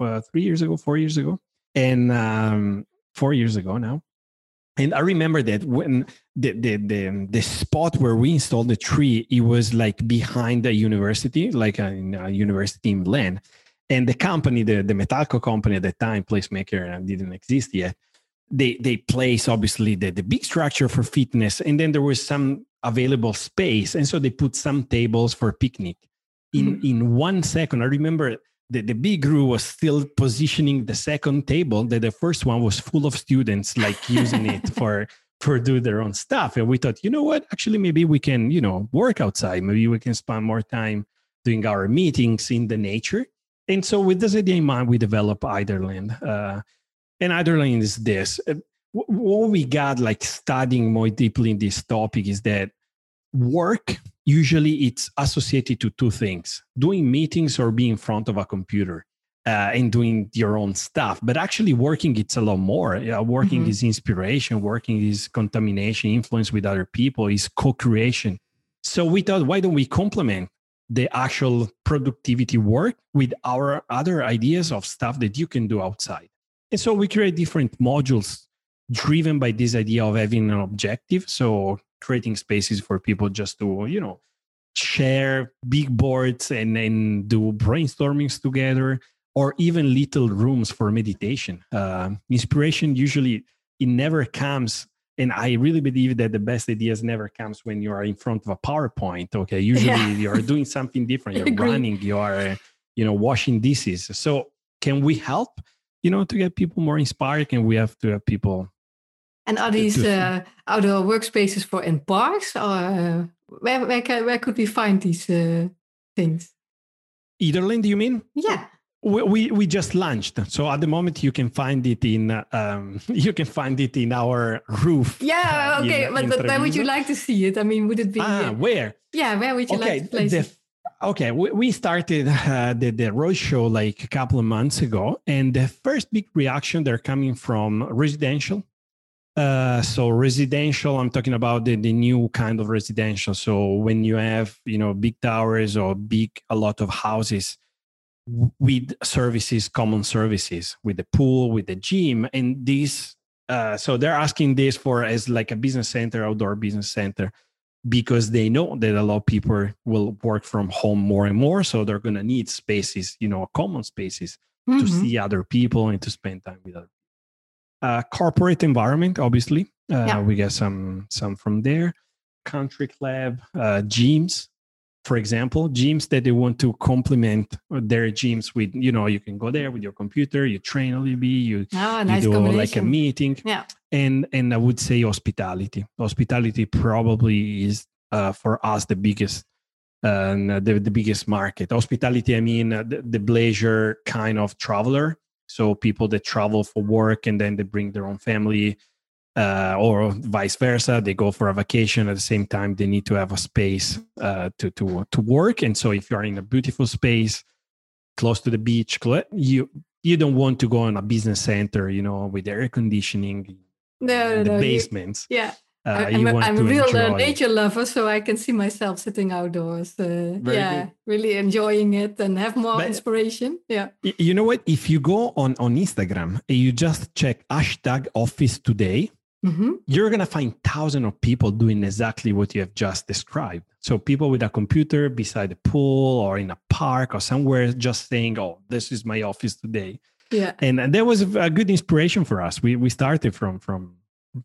uh, three years ago four years ago and um, four years ago now and I remember that when the, the the the spot where we installed the tree, it was like behind the university, like a, a university in Milan. And the company, the, the Metalco company at the time, Placemaker, uh, didn't exist yet. They they place obviously the, the big structure for fitness, and then there was some available space, and so they put some tables for picnic. In mm-hmm. in one second, I remember the, the big group was still positioning the second table that the first one was full of students like using it for for do their own stuff and we thought you know what actually maybe we can you know work outside maybe we can spend more time doing our meetings in the nature and so with this idea in mind we developed Etherland uh, and Etherland is this uh, what we got like studying more deeply in this topic is that work usually it's associated to two things doing meetings or being in front of a computer uh, and doing your own stuff but actually working it's a lot more uh, working mm-hmm. is inspiration working is contamination influence with other people is co-creation so we thought why don't we complement the actual productivity work with our other ideas of stuff that you can do outside. And so we create different modules driven by this idea of having an objective. So creating spaces for people just to, you know, share big boards and then do brainstormings together or even little rooms for meditation. Uh, inspiration usually it never comes and i really believe that the best ideas never comes when you are in front of a powerpoint okay usually yeah. you're doing something different you're running you are you know washing dishes so can we help you know to get people more inspired and we have to have people and are these uh, outdoor workspaces for in parks or uh, where, where, can, where could we find these uh, things? Etherland, do you mean? Yeah. We, we just launched so at the moment you can find it in um, you can find it in our roof yeah okay in, but, in but where would you like to see it? I mean would it be ah, where? Yeah where would you okay, like to place the, it okay we, we started uh, the, the road show like a couple of months ago and the first big reaction they're coming from residential uh, so residential i'm talking about the, the new kind of residential so when you have you know big towers or big a lot of houses with services, common services, with the pool, with the gym, and this. Uh, so they're asking this for as like a business center, outdoor business center, because they know that a lot of people will work from home more and more. So they're going to need spaces, you know, common spaces mm-hmm. to see other people and to spend time with other. Uh, corporate environment, obviously, uh, yeah. we get some some from there. Country club, uh, gyms, for example, gyms that they want to complement their gyms with, you know, you can go there with your computer, you train a little bit, you, oh, nice you do like a meeting. Yeah. And and I would say hospitality. Hospitality probably is uh, for us the biggest uh, the, the biggest market. Hospitality, I mean, uh, the, the leisure kind of traveler. So people that travel for work and then they bring their own family uh, or vice versa. They go for a vacation at the same time. They need to have a space uh, to to to work. And so, if you are in a beautiful space close to the beach, you you don't want to go in a business center, you know, with air conditioning, no, the no, basements. You, yeah. Uh, I'm, a, I'm a real uh, nature lover, so I can see myself sitting outdoors. Uh, yeah, good. really enjoying it and have more but, inspiration. Yeah. You know what? If you go on on Instagram, you just check hashtag office today mm-hmm. you're going to find thousands of people doing exactly what you have just described. So people with a computer beside the pool or in a park or somewhere just saying, oh, this is my office today. Yeah. And, and that was a good inspiration for us. We, we started from, from,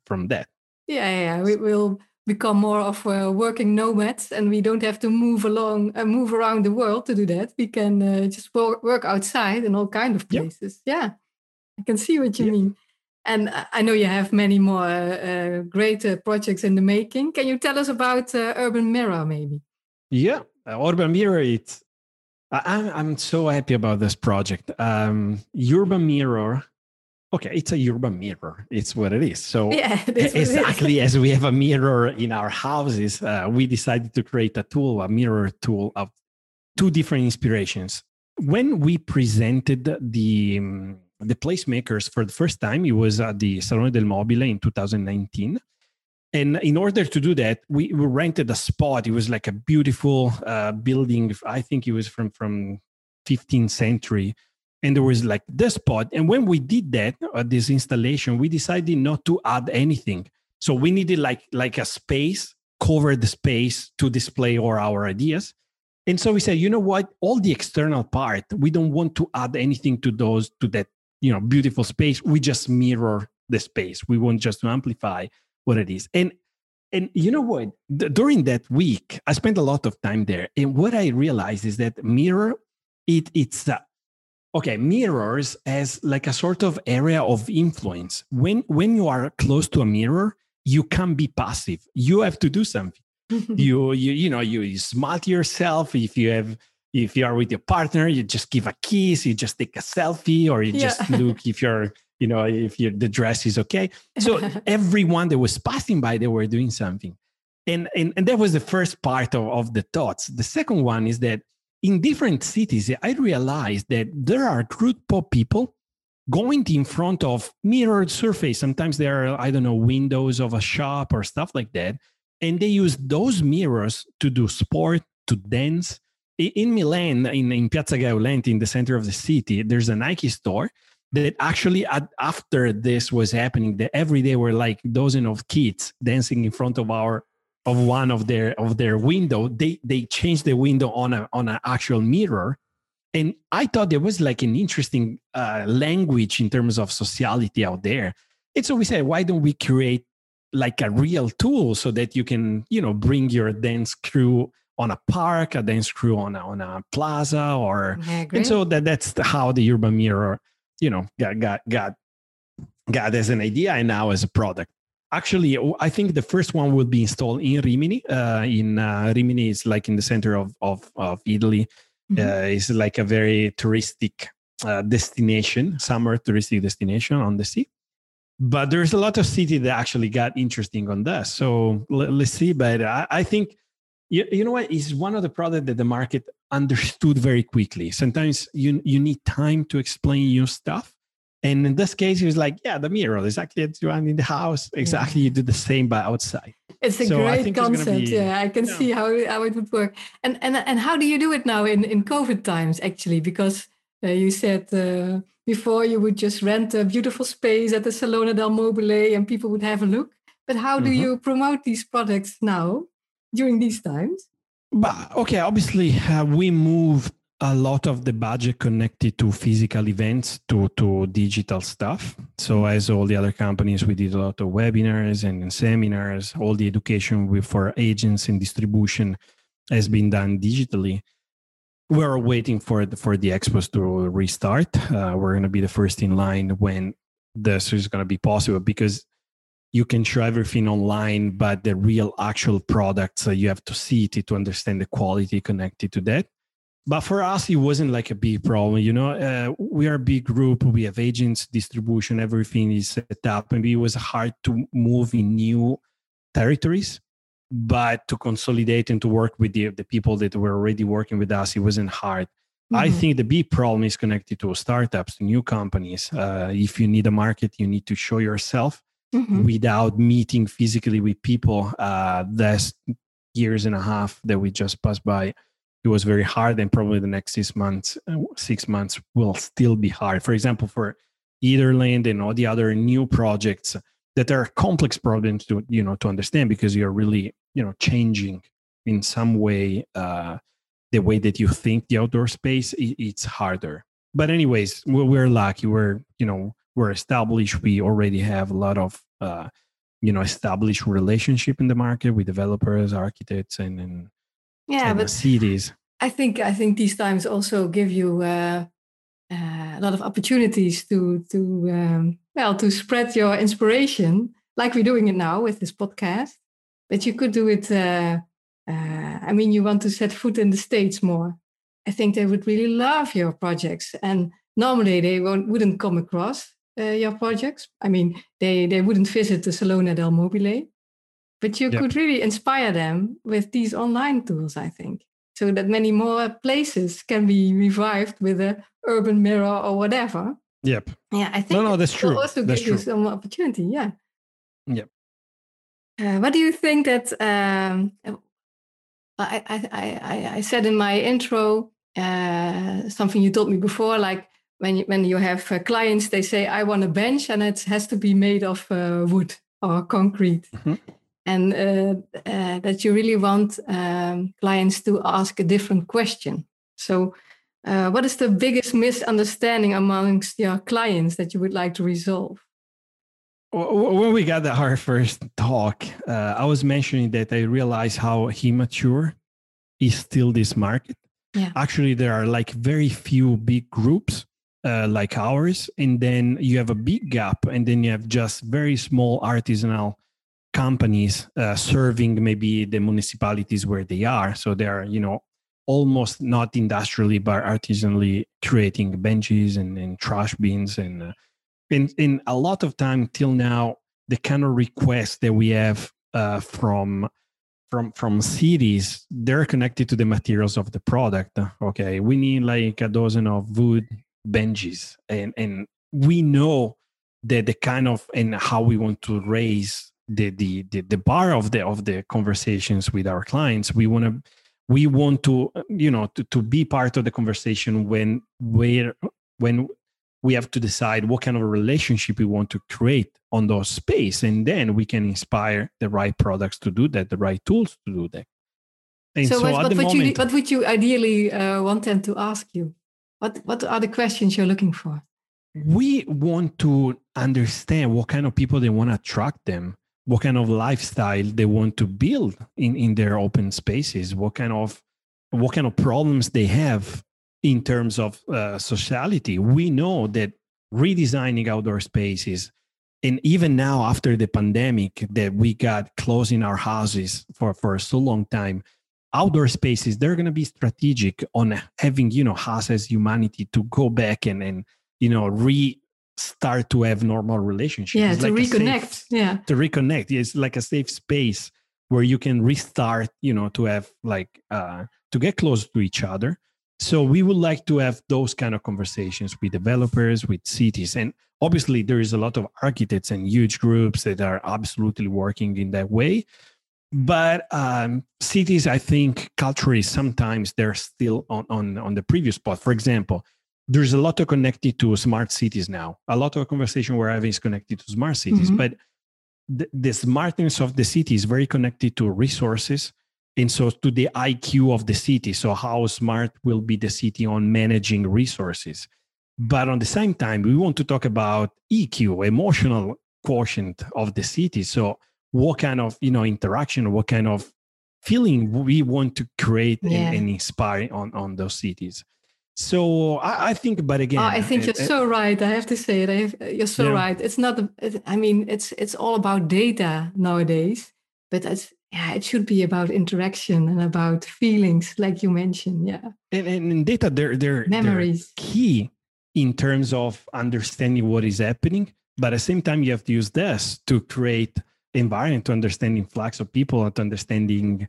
from that. Yeah, yeah. We will become more of uh, working nomads and we don't have to move along uh, move around the world to do that we can uh, just work, work outside in all kind of places yeah, yeah. i can see what you yeah. mean and I know you have many more uh, great uh, projects in the making. Can you tell us about uh, Urban Mirror, maybe? Yeah, uh, Urban Mirror. It, I'm I'm so happy about this project. Um, Urban Mirror. Okay, it's a urban mirror. It's what it is. So yeah, exactly as we have a mirror in our houses, uh, we decided to create a tool, a mirror tool of two different inspirations. When we presented the um, the placemakers for the first time. It was at the Salone del Mobile in 2019. And in order to do that, we, we rented a spot. It was like a beautiful uh, building. I think it was from from 15th century, and there was like this spot. And when we did that, uh, this installation, we decided not to add anything. So we needed like like a space, cover the space to display all our ideas. And so we said, you know what? All the external part, we don't want to add anything to those to that you know beautiful space. We just mirror the space. We want just to amplify what it is. And and you know what? D- during that week i spent a lot of time there. And what i realized is that mirror it it's uh, okay mirrors as like a sort of area of influence. When when you are close to a mirror you can't be passive. You have to do something. You you you know you, you smile to yourself. If you have if you are with your partner you just give a kiss you just take a selfie or you yeah. just look if you're you know if you the dress is okay. So everyone that was passing by they were doing something. And and, and that was the first part of, of the thoughts. The second one is that in different cities i realized that there are group of people going in front of mirrored surface. Sometimes there are i don't know windows of a shop or stuff like that. And they use those mirrors to do sport to dance in Milan, in, in Piazza Gae Aulenti, in the center of the city, there's a Nike store that actually after this was happening, that every day were like dozen of kids dancing in front of our of one of their of their window. They they changed the window on a on an actual mirror, and I thought there was like an interesting uh, language in terms of sociality out there. And so we said, why don't we create like a real tool so that you can you know bring your dance crew on a park, a dance crew on a, on a plaza, or and so that that's the, how the urban mirror, you know, got got got got as an idea and now as a product. Actually, I think the first one will be installed in Rimini. Uh, in uh, Rimini is like in the center of of, of Italy. Mm-hmm. Uh, it's like a very touristic uh, destination, summer touristic destination on the sea. But there's a lot of city that actually got interesting on that. So let, us see. But I, I think you, you know what? Is one of the products that the market understood very quickly. Sometimes you you need time to explain your stuff. And in this case he was like yeah the mirror exactly as you in the house exactly yeah. you do the same by outside. It's a so great concept. be, yeah i can yeah. see how, how it would work. And and and how do you do it now in in covid times actually? Because uh, you said uh, before you would just rent a beautiful space at the salone del mobile and people would have a look. But how do mm-hmm. you promote these products now during these times? But okay, obviously uh, we move a lot of the budget connected to physical events to to digital stuff. So as all the other companies, we did a lot of webinars and seminars. All the education for agents and distribution has been done digitally. We're waiting for the, for the expos to restart. Uh, we're going to be the first in line when this is going to be possible because you can show everything online, but the real actual products, uh, you have to see it to understand the quality connected to that. But for us, it wasn't like a big problem. You know, uh, we are a big group. We have agents, distribution, everything is set up. Maybe it was hard to move in new territories, but to consolidate and to work with the, the people that were already working with us, it wasn't hard. Mm-hmm. I think the big problem is connected to startups, to new companies. Uh, if you need a market, you need to show yourself mm-hmm. without meeting physically with people. Uh, that's years and a half that we just passed by. It was very hard, and probably the next six months, uh, six months will still be hard. For example, for Etherland and all the other new projects that are complex problems to you know to understand because you're really you know changing in some way uh, the way that you think the outdoor space. It's harder. But anyways, we're lucky. We're you know we're established. We already have a lot of uh, you know established relationship in the market with developers, architects, and, and yeah, and but cities. I think I think these times also give you uh, uh, a lot of opportunities to to um, well to spread your inspiration, like we're doing it now with this podcast. But you could do it. Uh, uh, I mean, you want to set foot in the states more. I think they would really love your projects, and normally they wouldn't come across uh, your projects. I mean, they, they wouldn't visit the Salone del Mobile, but you yep. could really inspire them with these online tools, I think, so that many more places can be revived with a urban mirror or whatever. Yep. Yeah, I think no, no, that's true. Also that's give true. you some opportunity. Yeah. Yep. Uh, what do you think that? Um, I, I, I, I said in my intro uh, something you told me before, like when you, when you have uh, clients, they say, I want a bench and it has to be made of uh, wood or concrete. Mm-hmm. And uh, uh that you really want um, clients to ask a different question. So, uh, what is the biggest misunderstanding amongst your clients that you would like to resolve? When we got our first talk, uh, I was mentioning that I realized how immature is still this market. Yeah. Actually, there are like very few big groups uh, like ours, and then you have a big gap, and then you have just very small artisanal companies uh, serving maybe the municipalities where they are. So they are, you know, almost not industrially but artisanally creating benches and, and trash bins and uh, in in a lot of time till now the kind of requests that we have uh, from from from cities they're connected to the materials of the product okay we need like a dozen of wood benches and and we know that the kind of and how we want to raise the the the, the bar of the of the conversations with our clients. We want to we want to you know to, to be part of the conversation when where when we have to decide what kind of a relationship we want to create on those space and then we can inspire the right products to do that the right tools to do that. And so, so what, what would moment, you what would you ideally uh, want them to ask you what what are the questions you're looking for? We want to understand what kind of people they want to attract them what kind of lifestyle they want to build in, in their open spaces what kind of what kind of problems they have in terms of uh, sociality. We know that redesigning outdoor spaces and even now after the pandemic that we got closed in our houses for, for so long time outdoor spaces they're going to be strategic on having you know us as humanity to go back and and you know re start to have normal relationships. Yeah, it's to like reconnect. Safe, yeah. To reconnect. It's like a safe space where you can restart, you know, to have like uh to get close to each other. So we would like to have those kind of conversations with developers, with cities. And obviously there is a lot of architects and huge groups that are absolutely working in that way. But um, cities, I think culturally sometimes they're still on, on, on the previous spot. For example, there's a lot of connected to smart cities now. A lot of conversation we're having is connected to smart cities, mm-hmm. but the, the, smartness of the city is very connected to resources and so to the IQ of the city. So how smart will be the city on managing resources? But on the same time, we want to talk about EQ, emotional quotient of the city. So what kind of you know interaction, or what kind of feeling we want to create yeah. and, and inspire on on those cities. So I, I, think, but again, oh, I think eh, you're eh, so right. I have to say it. Have, you're so yeah. right. It's not. It, I mean, it's it's all about data nowadays, but it's yeah, it should be about interaction and about feelings, like you mentioned. Yeah, and, and in data, they're they're memories they're key in terms of understanding what is happening. But at the same time, you have to use this to create environment to understanding flux of people and to understanding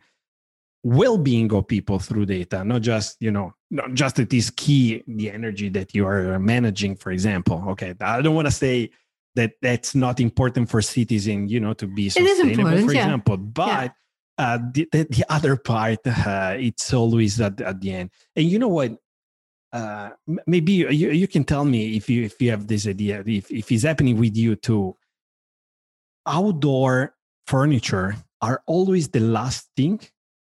well-being of people through data not just you know not just it is key the energy that you are managing for example okay i don't want to say that that's not important for citizens you know to be sustainable for yeah. example but yeah. uh, the, the, the, other part uh, it's always at, at the end and you know what uh, maybe you, you can tell me if you if you have this idea if, if it's happening with you too outdoor furniture are always the last thing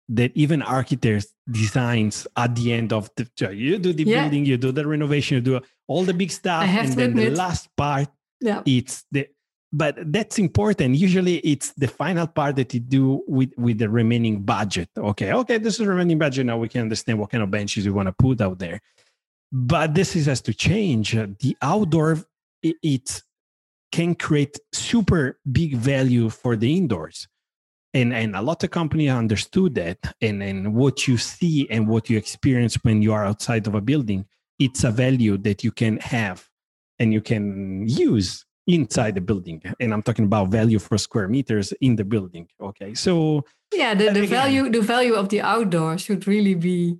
that even architects designs at the end of the you do the yeah. building you do the renovation you do all the big stuff and then admit. the last part yeah. it's the but that's important usually it's the final part that you do with with the remaining budget okay okay this is the remaining budget now we can understand what kind of benches we want to put out there but this is has to change the outdoor it, it can create super big value for the indoors. And and a lot of companies understood that. And and what you see and what you experience when you are outside of a building it's a value that you can have and you can use inside the building. And i'm talking about value for square meters in the building okay? So yeah the, the again, value the value of the outdoor should really be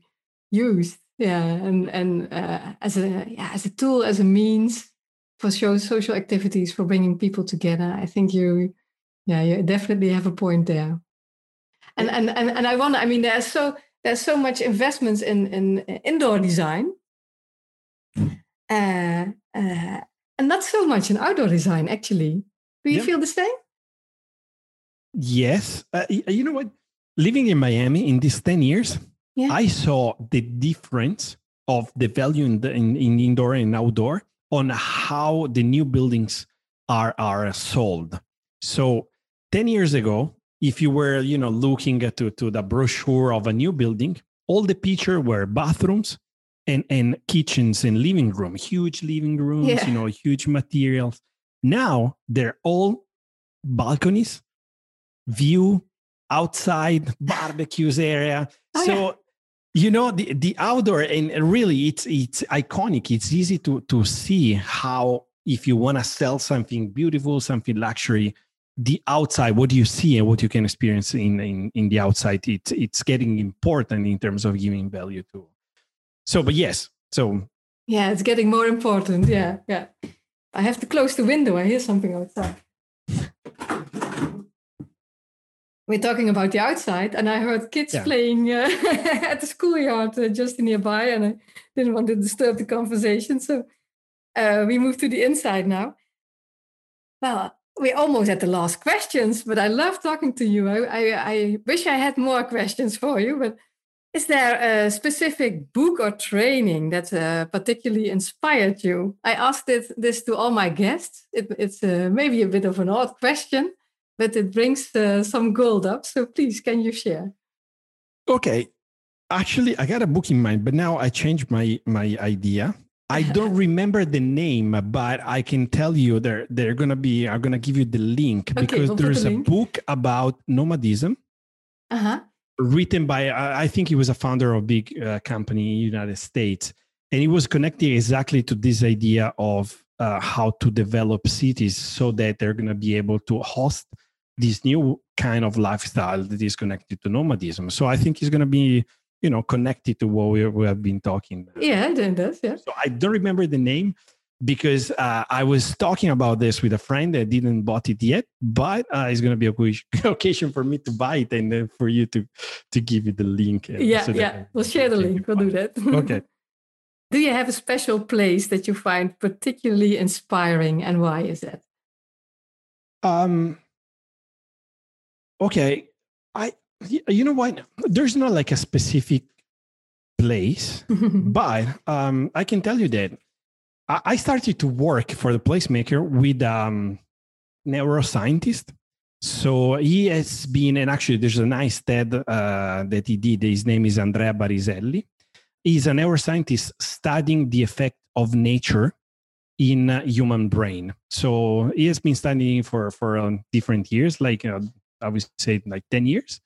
used. Yeah and and uh, as a yeah as a tool as a means for show social activities for bringing people together. I think you yeah you definitely have a point there. And and and, and i wonder i mean there's so there's so much investments in in indoor design. Uh, uh, and not so much in outdoor design actually. Do you feel the same? Yes. Uh, you know what? Living in miami in these 10 years yeah. i saw the difference of the value in, the, in, in indoor and outdoor on how the new buildings are are sold so 10 years ago, if you were, you know, looking at to, to the brochure of a new building, all the picture were bathrooms and, and kitchens and living room, huge living rooms, yeah. you know, huge materials. Now they're all balconies, view, outside, barbecues area. Oh, so yeah you know the, the outdoor and really it's it's iconic. It's easy to to see how if you want to sell something beautiful something luxury the outside what you see and what you can experience in in, in the outside it's it's getting important in terms of giving value to. So but yes so. Yeah it's getting more important. Yeah yeah. I have to close the window. I hear something outside we're talking about the outside, and I heard kids yeah. playing uh, at the schoolyard uh, just nearby, and I didn't want to disturb the conversation, so uh, we moved to the inside now. Well, we're almost at the last questions, but I love talking to you. I, I, I wish I had more questions for you, but is there a specific book or training that uh, particularly inspired you? I asked it, this to all my guests. It, it's uh, maybe a bit of an odd question, but it brings uh, some gold up. So please, can you share? Okay. Actually, I got a book in mind, but now I changed my my idea. I don't remember the name, but I can tell you they're they're gonna be. I'm gonna give you the link okay, because we'll there's the a book about nomadism. Uh-huh. Written by I think he was a founder of a big uh, company in the United States, and he was connecting exactly to this idea of uh, how to develop cities so that they're going to be able to host this new kind of lifestyle that is connected to nomadism. So I think it's going to be, you know, connected to what we, we have been talking. Yeah, it does. Yeah. So I don't remember the name because uh, I was talking about this with a friend that didn't bought it yet, but uh, it's going to be a good occasion for me to buy it and then for you to to give you the link. Yeah, so yeah. We'll share the link. We'll do that. okay. Do you have a special place that you find particularly inspiring, and why is that? Um, okay i you know what? There's not like a specific place but um i can tell you that i started to work for the placemaker with um neuroscientist. So he has been and actually there's a nice ted uh, that he did. His name is andrea bariselli. He's a neuroscientist studying the effect of nature in uh, human brain. So he has been studying for for um, different years like uh, I would say like 10 years.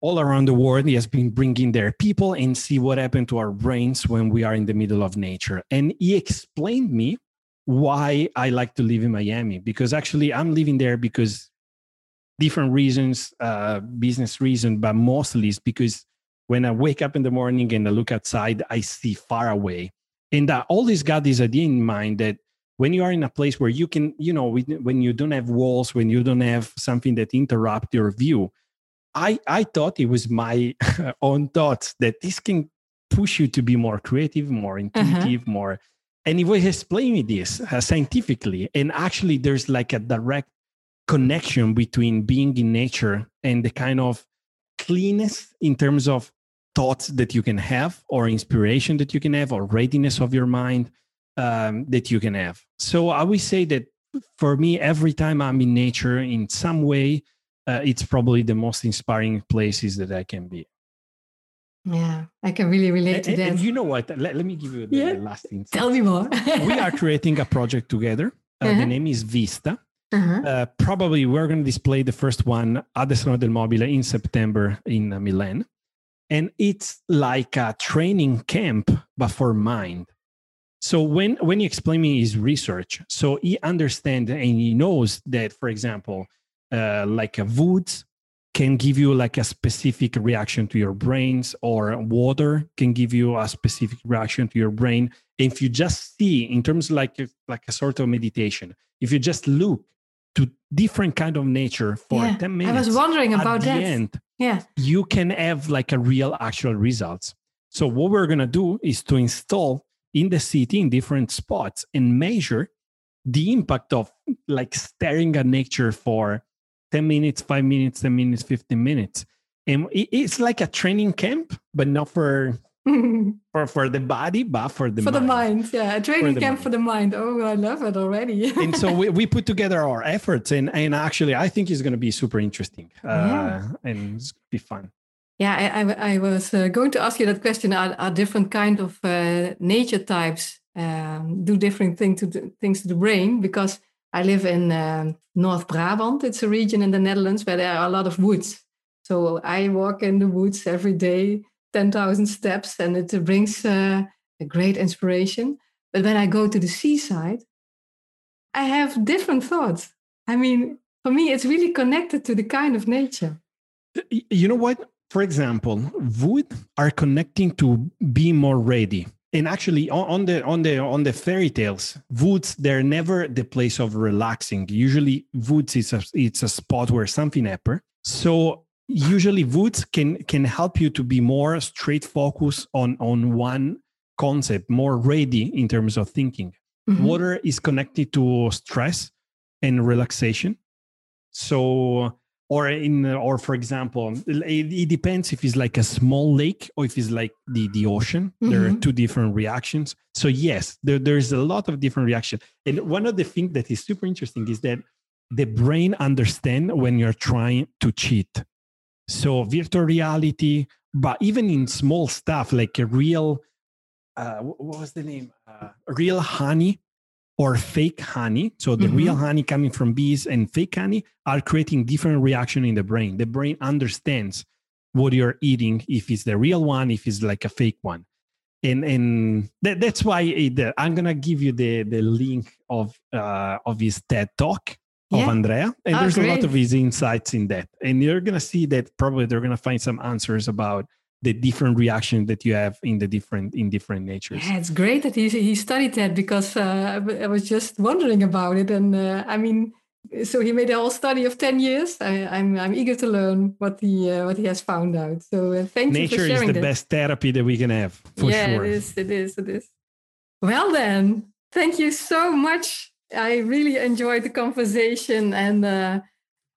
All around the world, he has been bringing their people and see what happened to our brains when we are in the middle of nature. And he explained me why I like to live in Miami because actually I'm living there because different reasons, uh, business reason, but mostly it's because when I wake up in the morning and I look outside, I see far away. And I always got this idea in mind that when you are in a place where you can you know when you don't have walls when you don't have something that interrupt your view i i thought it was my own thoughts that this can push you to be more creative more uh-huh. intuitive uh-huh. more and he was explaining this uh, scientifically and actually there's like a direct connection between being in nature and the kind of cleanness in terms of thoughts that you can have or inspiration that you can have or readiness of your mind um, that you can have. So I would say that for me, every time I'm in nature in some way, uh, it's probably the most inspiring places that I can be. Yeah, I can really relate and, to that. And you know what? Let, let me give you the, yeah. the last thing. Tell me more. we are creating a project together. Uh, uh-huh. The name is Vista. Uh-huh. Uh, probably we're going to display the first one at the Salone del Mobile in September in uh, Milan. And it's like a training camp, but for mind. So when when he explained me his research, so he understands and he knows that, for example, uh, like a wood can give you like a specific reaction to your brains, or water can give you a specific reaction to your brain. If you just see in terms like a, like a sort of meditation, if you just look to different kind of nature for yeah, 10 minutes, I was wondering about that. End, yeah, you can have like a real actual results. So what we're gonna do is to install in the city in different spots and measure the impact of like staring at nature for 10 minutes 5 minutes 10 minutes 15 minutes and it's like a training camp but not for for for the body but for the for mind. the mind yeah a training for camp mind. for the mind oh i love it already and so we, we put together our efforts and and actually i think it's going to be super interesting uh, yeah. and it's be fun yeah, I, I, I was uh, going to ask you that question. Are, are different kind of uh, nature types um, do different thing to the, things to the brain? Because I live in um, North Brabant. It's a region in the Netherlands where there are a lot of woods. So I walk in the woods every day, 10,000 steps, and it brings uh, a great inspiration. But when I go to the seaside, I have different thoughts. I mean, for me, it's really connected to the kind of nature. You know what? For example, wood are connecting to be more ready. And actually, on, the on the on the fairy tales, woods they're never the place of relaxing. Usually, woods is a it's a spot where something happen, So usually woods can can help you to be more straight focus on on one concept, more ready in terms of thinking. Mm-hmm. Water is connected to stress and relaxation. So or in or for example it, it, depends if it's like a small lake or if it's like the the ocean mm-hmm. there are mm-hmm. two different reactions so yes there, there's a lot of different reaction and one of the things that is super interesting is that the brain understand when you're trying to cheat so virtual reality but even in small stuff like a real uh, what was the name uh, real honey or fake honey. So the mm-hmm. real honey coming from bees and fake honey are creating different reaction in the brain. The brain understands what you're eating, if it's the real one, if it's like a fake one. And and that, that's why it, uh, I'm gonna give you the the link of uh, of his TED talk of yeah. Andrea, and oh, there's great. a lot of his insights in that. And you're gonna see that probably they're gonna find some answers about the different reactions that you have in the different in different natures. Yeah, it's great that he he studied that because uh, I was just wondering about it, and uh, I mean, so he made a whole study of ten years. I, am I'm, I'm eager to learn what he uh, what he has found out. So uh, thank Nature you for sharing Nature is the that. best therapy that we can have. For yeah, sure. it is. It is. It is. Well then, thank you so much. I really enjoyed the conversation and uh,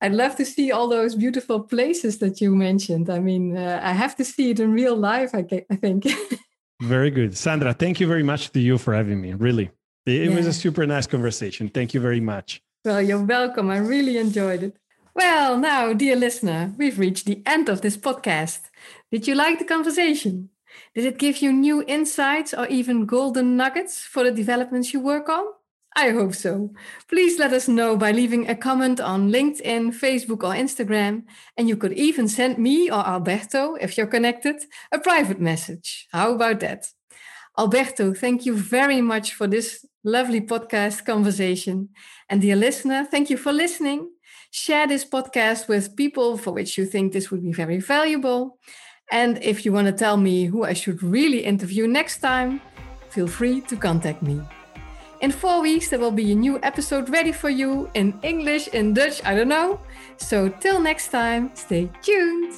I'd love to see all those beautiful places that you mentioned. I mean, uh, I have to see it in real life, I, I think. very good. Sandra, thank you very much to you for having me. Really. It, yeah. was a super nice conversation. Thank you very much. Well, you're welcome. I really enjoyed it. Well, now, dear listener, we've reached the end of this podcast. Did you like the conversation? Did it give you new insights or even golden nuggets for the developments you work on? I hope so. Please let us know by leaving a comment on LinkedIn, Facebook, or Instagram. And you could even send me or Alberto, if you're connected, a private message. How about that? Alberto, thank you very much for this lovely podcast conversation. And dear listener, thank you for listening. Share this podcast with people for which you think this would be very valuable. And if you want to tell me who I should really interview next time, feel free to contact me. In four weeks, there will be a new episode ready for you in English, in Dutch, I don't know. So till next time, stay tuned.